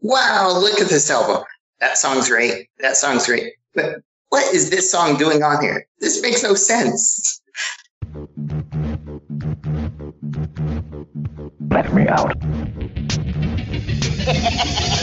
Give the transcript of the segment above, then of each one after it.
wow, look at this album. That song's great. That song's great. But what is this song doing on here? This makes no sense. Let me out.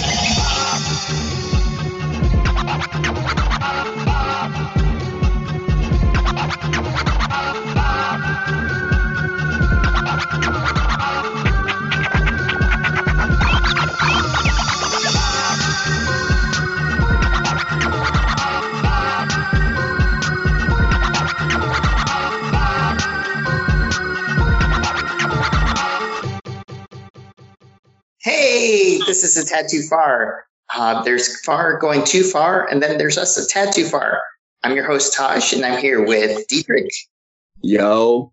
this is a tad too far. Uh, there's far going too far, and then there's us a tad too far. I'm your host Tosh, and I'm here with Dietrich. Yo.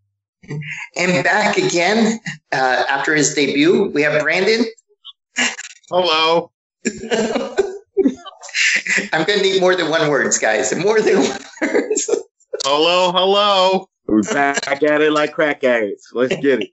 And back again uh, after his debut, we have Brandon. Hello. I'm going to need more than one words, guys. More than one words. Hello, hello. We're back at it like crack addicts. Let's get it.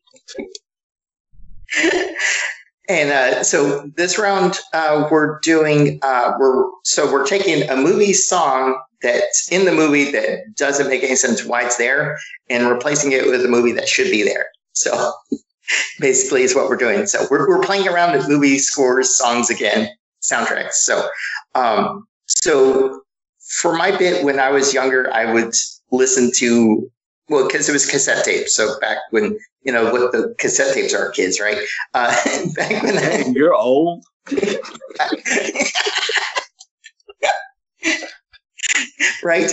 And uh, so this round, uh, we're doing uh, we're so we're taking a movie song that's in the movie that doesn't make any sense why it's there, and replacing it with a movie that should be there. So basically, is what we're doing. So we're we're playing around with movie scores, songs again, soundtracks. So um, so for my bit, when I was younger, I would listen to well because it was cassette tapes. So back when you know what the cassette tapes are, kids, right? Uh, back when I, You're old. right?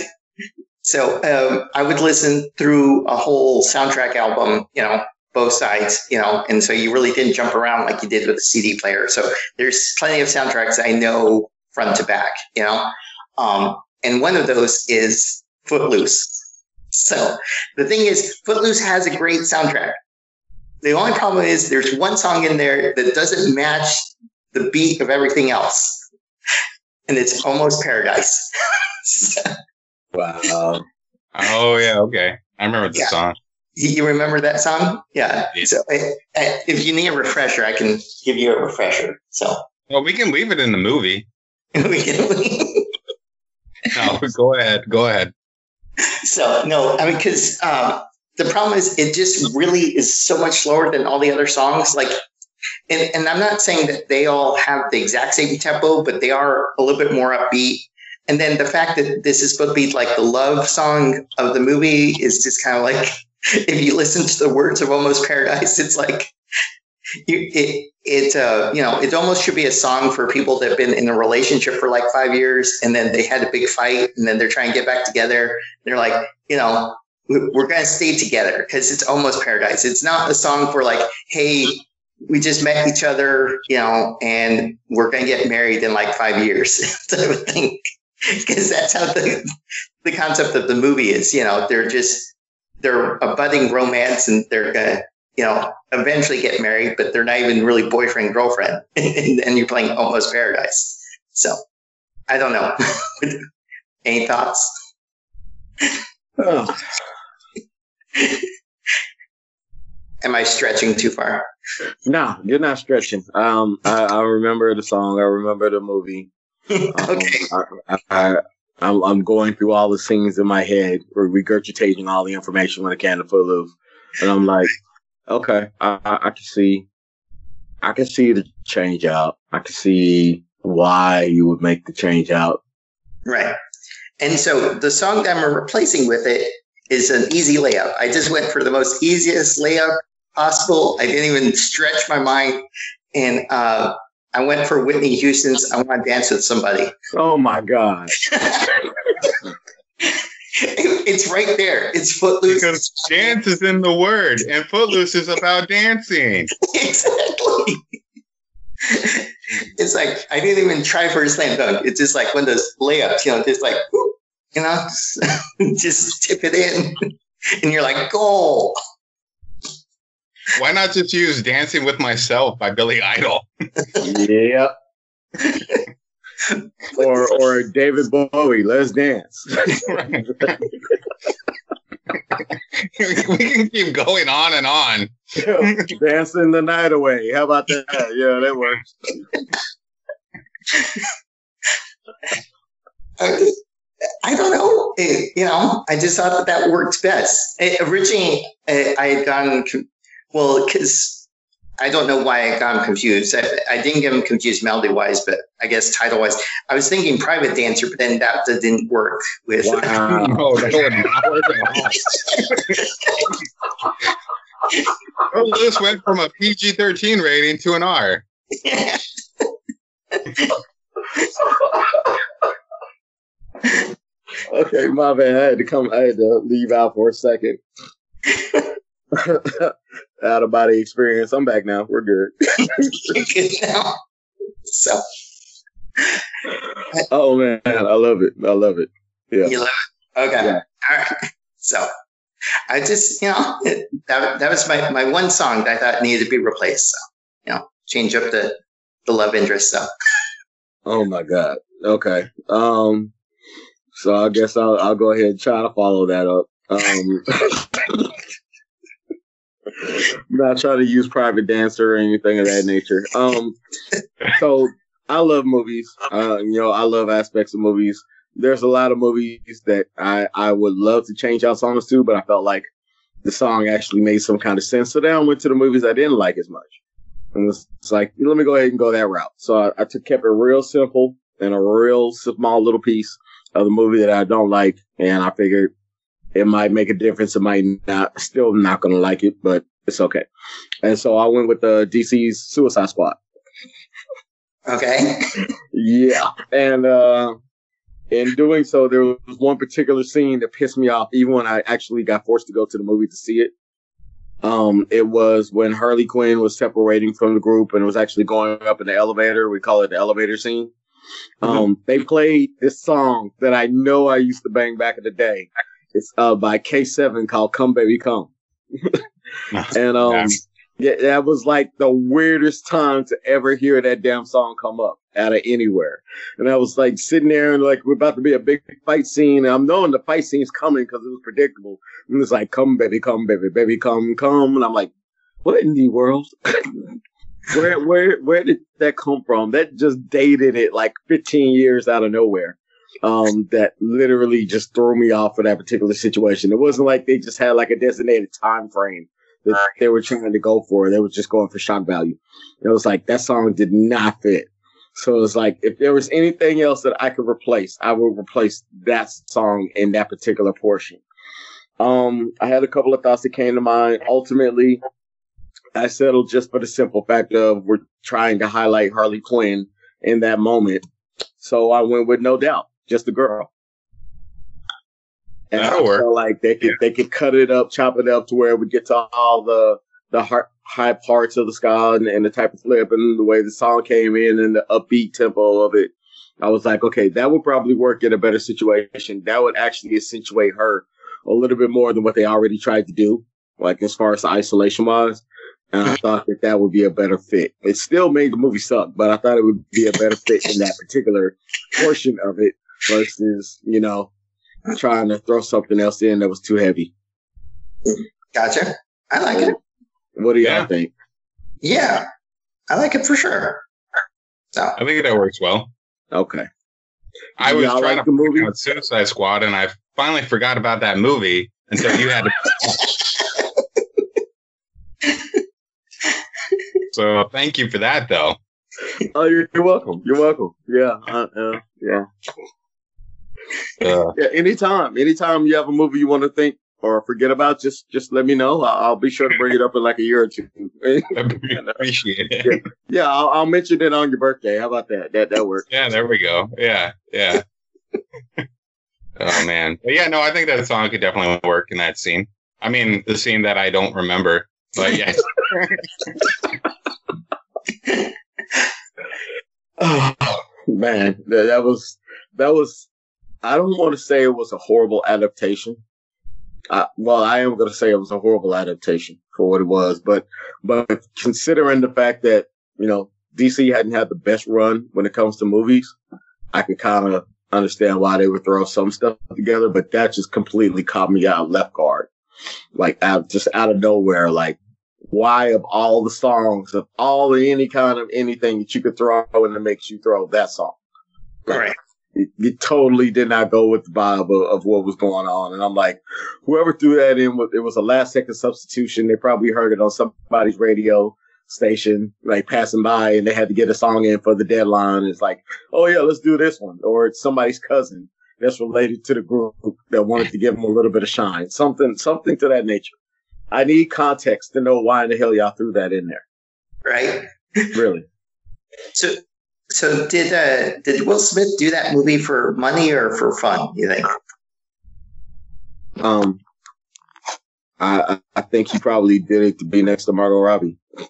So um, I would listen through a whole soundtrack album, you know, both sides, you know, and so you really didn't jump around like you did with a CD player. So there's plenty of soundtracks I know front to back, you know, um, and one of those is Footloose. So the thing is, Footloose has a great soundtrack. The only problem is there's one song in there that doesn't match the beat of everything else, and it's almost paradise. So- Wow. Oh yeah, okay. I remember the Yeah. song. You remember that song? Yeah. Yeah. So if you need a refresher, I can give you a refresher. So Well, we can leave it in the movie. we can. No, go ahead. Go ahead. So no, I mean, because um, the problem is it just really is so much slower than all the other songs. Like, and, and I'm not saying that they all have the exact same tempo, but they are a little bit more upbeat. And then the fact that this is supposed to be like the love song of the movie is just kind of like if you listen to the words of Almost Paradise, it's like you, it it uh, you know it almost should be a song for people that have been in a relationship for like five years and then they had a big fight and then they're trying to get back together. They're like, you know, we- we're gonna stay together because it's almost paradise. It's not a song for like, hey, we just met each other, you know, and we're gonna get married in like five years type of thing. Because that's how the the concept of the movie is. You know, they're just they're a budding romance and they're gonna you know eventually get married, but they're not even really boyfriend girlfriend, and, and you're playing almost paradise. So I don't know. Any thoughts? Oh, Am I stretching too far? no, you're not stretching. Um, I, I remember the song. I remember the movie. Um, okay. I, I, I'm, I'm going through all the scenes in my head, regurgitating all the information when it came to of, and I'm like, okay, I, I, I can see, I can see the change out. I can see why you would make the change out. Right. And so the song that I'm replacing with it is an easy layup. I just went for the most easiest layup possible. I didn't even stretch my mind. And uh, I went for Whitney Houston's I Want to Dance with Somebody. Oh my god! it's right there. It's Footloose. Because dance is in the word, and Footloose is about dancing. exactly. it's like I didn't even try for a slam dunk. It's just like one of those layups, you know, just like whoop, you know, just tip it in, and you're like goal. Why not just use "Dancing with Myself" by Billy Idol? Yeah. or or David Bowie, let's dance. we can keep going on and on. Yeah, dancing the night away. How about that? Yeah, that works. I, don't know. It, you know, I just thought that that worked best. It, originally, I, I had gone well because I don't know why I got confused. I, I didn't get them confused melody wise, but I guess title wise. I was thinking private dancer, but then that, that didn't work with. Wow. No, um, oh, that would not work at all. Oh, this went from a PG 13 rating to an R. okay, my bad. I had to come. I had to leave out for a second. out of body experience. I'm back now. We're good. good now. So. Oh man, I love it. I love it. Yeah. You love it? Okay. Yeah. All right. So I just, you know, it, that, that was my, my one song that I thought needed to be replaced. So, you know, change up the, the love interest. So, Oh my god. Okay. Um. So I guess I'll I'll go ahead and try to follow that up. Um. not trying to use private dancer or anything of that nature. Um. So I love movies. Uh, you know, I love aspects of movies. There's a lot of movies that I I would love to change out songs to, but I felt like the song actually made some kind of sense. So then I went to the movies I didn't like as much. And it's, like, let me go ahead and go that route. So I, I took, kept it real simple and a real small little piece of the movie that I don't like. And I figured it might make a difference. It might not, still not to like it, but it's okay. And so I went with the DC's Suicide Squad. okay. Yeah. And, uh, in doing so, there was one particular scene that pissed me off, even when I actually got forced to go to the movie to see it. Um, it was when Harley Quinn was separating from the group and was actually going up in the elevator. We call it the elevator scene. Um, they played this song that I know I used to bang back in the day. It's uh by K7 called "Come Baby Come," and um, Yeah. yeah, that was like the weirdest time to ever hear that damn song come up out of anywhere. And I was like sitting there and like we're about to be a big fight scene. And I'm knowing the fight scene's coming because it was predictable. And it's like, come baby, come baby, baby, come, come. And I'm like, what in the world? where, where, where did that come from? That just dated it like 15 years out of nowhere. Um, that literally just threw me off for that particular situation. It wasn't like they just had like a designated time frame that they were trying to go for. They were just going for shock value. It was like that song did not fit. So it was like if there was anything else that I could replace, I would replace that song in that particular portion. Um, I had a couple of thoughts that came to mind. Ultimately, I settled just for the simple fact of we're trying to highlight Harley Quinn in that moment. So I went with no doubt, just a girl. And That'll I work. felt like they could they could cut it up, chop it up to where we would get to all the the high parts of the ska and, and the type of flip and the way the song came in and the upbeat tempo of it. I was like, okay, that would probably work in a better situation. That would actually accentuate her a little bit more than what they already tried to do, like as far as the isolation was. And I mm-hmm. thought that that would be a better fit. It still made the movie suck, but I thought it would be a better fit in that particular portion of it versus, you know, trying to throw something else in that was too heavy. Gotcha. I like it. What do y'all Yeah. think? Yeah. I like it for sure. So, I think that works well. Okay. I was trying like to the movie? pick out Suicide Squad, and I finally forgot about that movie until you had to. so thank you for that, though. Oh, you're, you're welcome. You're welcome. Yeah. Uh, uh, yeah. Uh, Yeah. Anytime, anytime you have a movie you want to think or forget about, just, just let me know. I'll, I'll be sure to bring it up in like a year or two. appreciate it. yeah. I'll, I'll mention it on your birthday. How about that? That, that works. Yeah, there we go. Yeah, yeah. oh man, but yeah, no, I think that song could definitely work in that scene. I mean, the scene that I don't remember, but yes, Oh man, that, that was that was. I don't want to say it was a horrible adaptation. Well, I am going to say it was a horrible adaptation for what it was, but but considering the fact that you know DC hadn't had the best run when it comes to movies, I could kind of understand why they would throw some stuff together. But that just completely caught me out left guard, like out just out of nowhere, like why of all the songs of all the any kind of anything that you could throw in the mix, you throw that song. right. It, it totally did not go with the vibe of, of, what was going on. And I'm like, whoever threw that in, it was a last second substitution. They probably heard it on somebody's radio station, like passing by, and they had to get a song in for the deadline. It's like, oh yeah, let's do this one, or it's somebody's cousin that's related to the group that wanted to give them a little bit of shine, something, something to that nature. I need context to know why in the hell y'all threw that in there. Right. Really. So, so did uh, did Will Smith do that movie for money or for fun? You think? Um, I I think he probably did it to be next to Margot Robbie.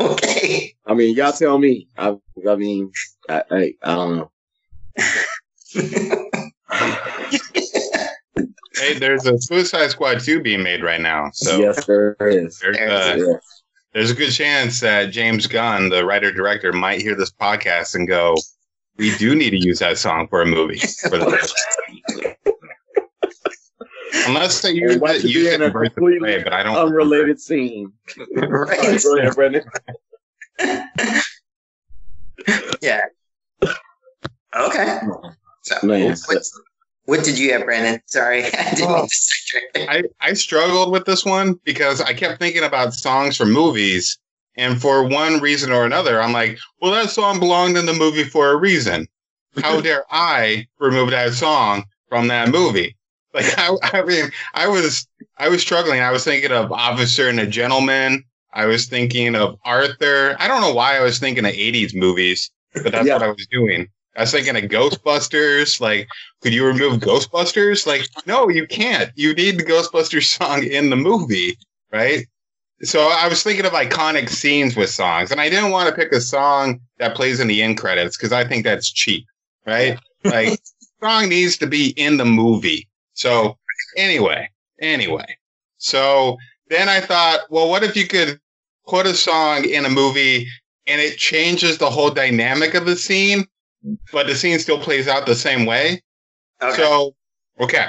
okay. I mean, y'all tell me. I I mean, I I, I don't know. hey, there's a Suicide Squad 2 being made right now. So yes, there is. There's, uh, there's a good chance that James Gunn, the writer director, might hear this podcast and go, "We do need to use that song for a movie." For the Unless they use it, use it in completely way, but I don't unrelated remember. scene. right. Go ahead, Brendan. yeah. Okay. So, Man, what did you have, Brandon? Sorry, I didn't oh, I, I struggled with this one because I kept thinking about songs from movies. And for one reason or another, I'm like, well, that song belonged in the movie for a reason. How dare I remove that song from that movie? Like, I, I mean, I was, I was struggling. I was thinking of Officer and a Gentleman. I was thinking of Arthur. I don't know why I was thinking of 80s movies, but that's yeah. what I was doing. I was thinking of Ghostbusters. Like, could you remove Ghostbusters? Like, no, you can't. You need the Ghostbusters song in the movie, right? So I was thinking of iconic scenes with songs, and I didn't want to pick a song that plays in the end credits because I think that's cheap, right? like, song needs to be in the movie. So anyway, anyway, so then I thought, well, what if you could put a song in a movie and it changes the whole dynamic of the scene but the scene still plays out the same way. Okay. So, okay.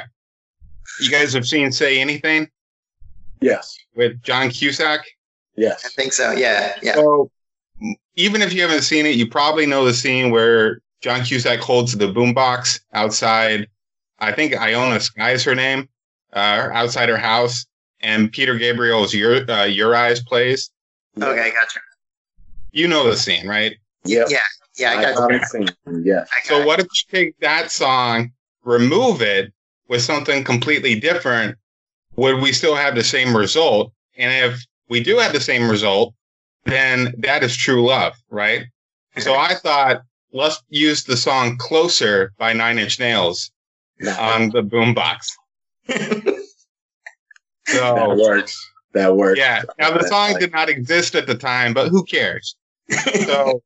You guys have seen Say Anything? Yes. With John Cusack? Yes. I think so. Yeah. Yeah. So, even if you haven't seen it, you probably know the scene where John Cusack holds the boombox outside. I think Ione Skye is her name, uh, outside her house, and Peter Gabriel's Your uh, Your Eyes plays. Okay, gotcha. You know the scene, right? Yeah. Yeah. Yeah, I got you. Yeah. So what if you take that song, remove it with something completely different? Would we still have the same result? And if we do have the same result, then that is true love, right? so I thought, let's use the song "Closer" by Nine Inch Nails on the boombox. so that works. That works. Yeah. Now the song did not exist at the time, but who cares? So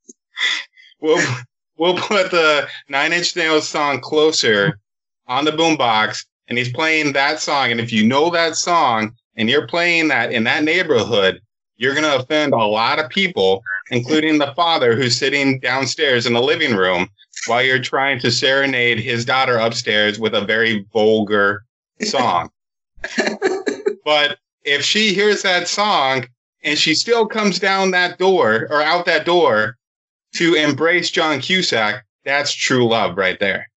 we'll we'll put the Nine Inch Nails song "Closer" on the boombox, and he's playing that song. And if you know that song and you're playing that in that neighborhood, you're going to offend a lot of people, including the father who's sitting downstairs in the living room while you're trying to serenade his daughter upstairs with a very vulgar song. but if she hears that song and she still comes down that door or out that door to embrace John Cusack, that's true love right there.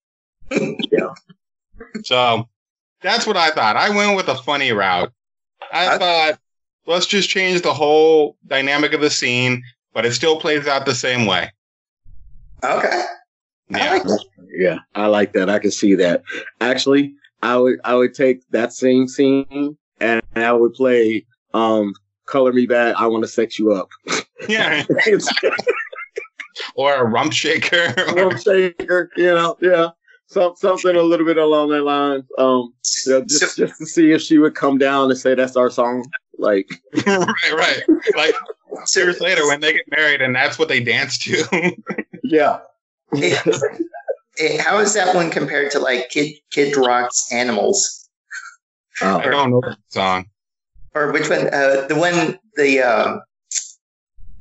yeah. So that's what I thought. I went with a funny route. I, I thought, let's just change the whole dynamic of the scene, but it still plays out the same way. Okay. Yeah. I like yeah, I like that. I can see that. Actually, I would I would take that same scene and I would play um Color Me Badd, I wanna sex you up. Yeah. or a rump shaker. rump shaker, you know, yeah. Some, something a little bit along that line. Um, you know, just, just to see if she would come down and say that's our song. Like, right, right. Like, years later when they get married and that's what they dance to. yeah. how is that one compared to like Kid Kid Rock's Animals? Oh. I don't know that song. Or which one? Uh, the one the uh,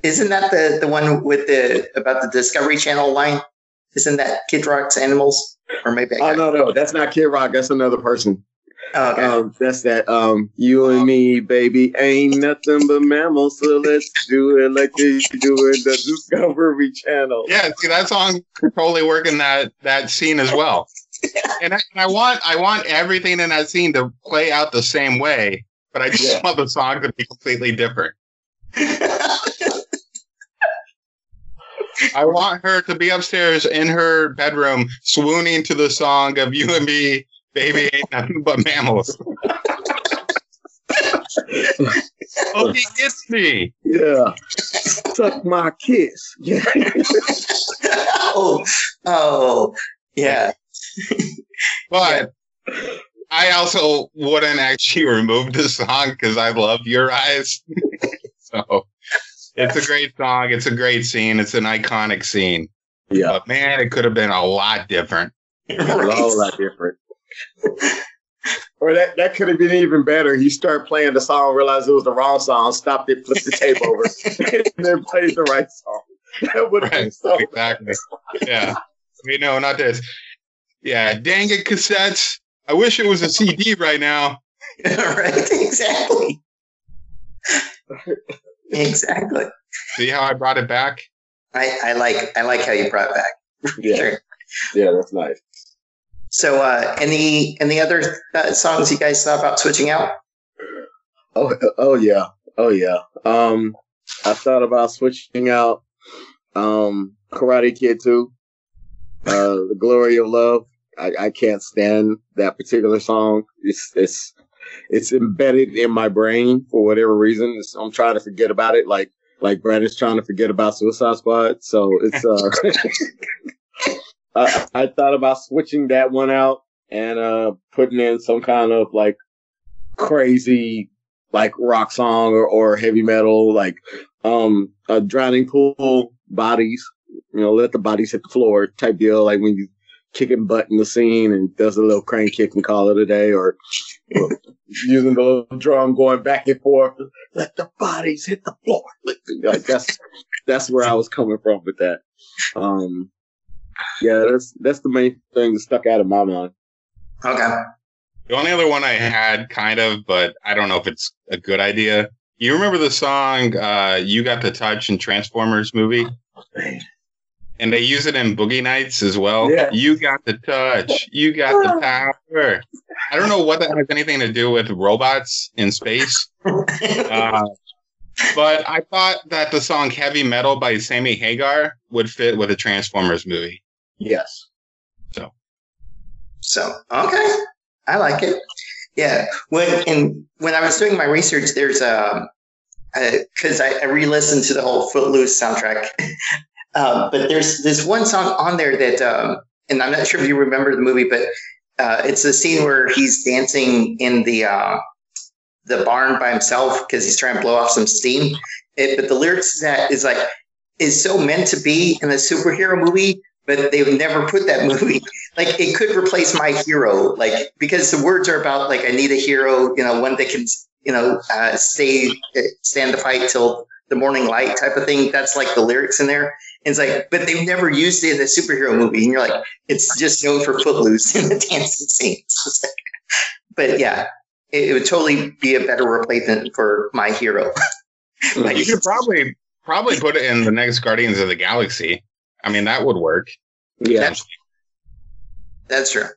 isn't that the the one with the about the Discovery Channel line? Isn't that Kid Rock's Animals? Or maybe I oh no no that's not Kid Rock. That's another person. Oh, okay. Um, that's that. Um, you and me, baby, ain't nothing but mammals. So let's do it like they do in the Discovery Channel. Yeah, see that song could totally working that that scene as well. And I, and I want I want everything in that scene to play out the same way, but I just Yeah. want the song to be completely different. I want her to be upstairs in her bedroom swooning to the song of you and me, baby ain't nothing but mammals. oh, he gets me. Yeah, suck my kiss. Yeah, oh, oh, yeah. But I also wouldn't actually remove the song because I love your eyes. so it's a great song. It's a great scene. It's an iconic scene. yeah, But man, it could have been a lot different. a lot different. Or that, that could have been even better. You start playing the song, realize it was the wrong song, stopped it, flipped the tape over, and then played the right song. That would have been so exactly. Yeah. Wait, no, not this. Yeah, dang it, cassettes. I wish it was a CD right now. right, exactly. Exactly. See how I brought it back? I, I like I like how you brought it back. Yeah, Sure. yeah, that's nice. So, uh, any any other uh, songs you guys thought about switching out? Oh, oh yeah, oh yeah. Um, I thought about switching out um Karate Kid 2, uh, The Glory of Love. I, I can't stand that particular song. It's it's it's embedded in my brain for whatever reason. It's, I'm trying to forget about it, like like Brandon's trying to forget about Suicide Squad. So it's uh, I, I thought about switching that one out and uh putting in some kind of like crazy like rock song or, or heavy metal, like um a drowning pool bodies, you know, let the bodies hit the floor type deal, like when you kicking butt in the scene and does a little crane kick and call it a day, or using the little drum going back and forth, let the bodies hit the floor. Like that's that's where I was coming from with that. Um yeah, that's that's the main thing that stuck out of my mind. Okay. The only other one I had, kind of, but I don't know if it's a good idea. You remember the song uh, "You Got the Touch" in Transformers movie, and they use it in Boogie Nights as well. Yeah. You got the touch. You got the power. I don't know what that has anything to do with robots in space, uh, but I thought that the song "Heavy Metal" by Sammy Hagar would fit with a Transformers movie. Yes. So So, okay, I like it. Yeah, when and when I was doing my research, there's a, because I, I re-listened to the whole Footloose soundtrack, um, but there's this one song on there that, um, and I'm not sure if you remember the movie, but uh, it's the scene where he's dancing in the uh, the barn by himself because he's trying to blow off some steam. It, but the lyrics that is like is so meant to be in a superhero movie, but they've never put that movie. Like it could replace my hero, like because the words are about like I need a hero, you know, one that can, you know, uh, stay stand the fight till the morning light type of thing. That's like the lyrics in there. And it's like, but they've never used it in a superhero movie, and you're like, it's just known for Footloose in the dancing scenes. but yeah, it, it would totally be a better replacement for my hero. You could probably probably put it in the next Guardians of the Galaxy. I mean, that would work. Yeah. That's, that's true.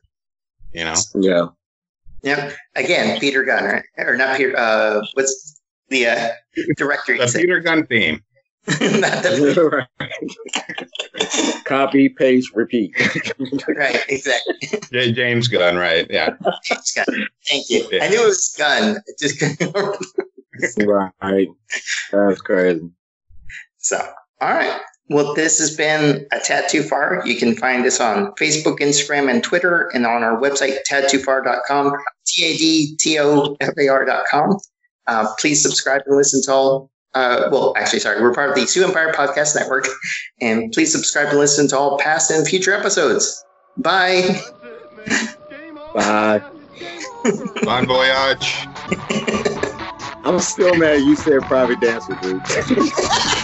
You know, Yeah. Yeah. Again, Peter Gunn, right? or not Peter? Uh, what's the uh, director? You the said? Peter Gunn theme. not the, Copy, paste, repeat. right, exactly. J- James Gunn, right? Yeah. James Gunn. Thank you. Yeah. I knew it was Gunn. I Just couldn't remember. right. That's crazy. So, all right. Well, this has been a Tad Too Far. You can find us on Facebook, Instagram, and Twitter, and on our website, tadtoofar.com, T-A-D-T-O-F-A-R.com. Uh, please subscribe and listen to all, uh, well, actually, sorry, we're part of the Sioux Empire Podcast Network, and please subscribe and listen to all past and future episodes. Bye. Bye. Bon voyage. I'm still mad you said private dancer, dude.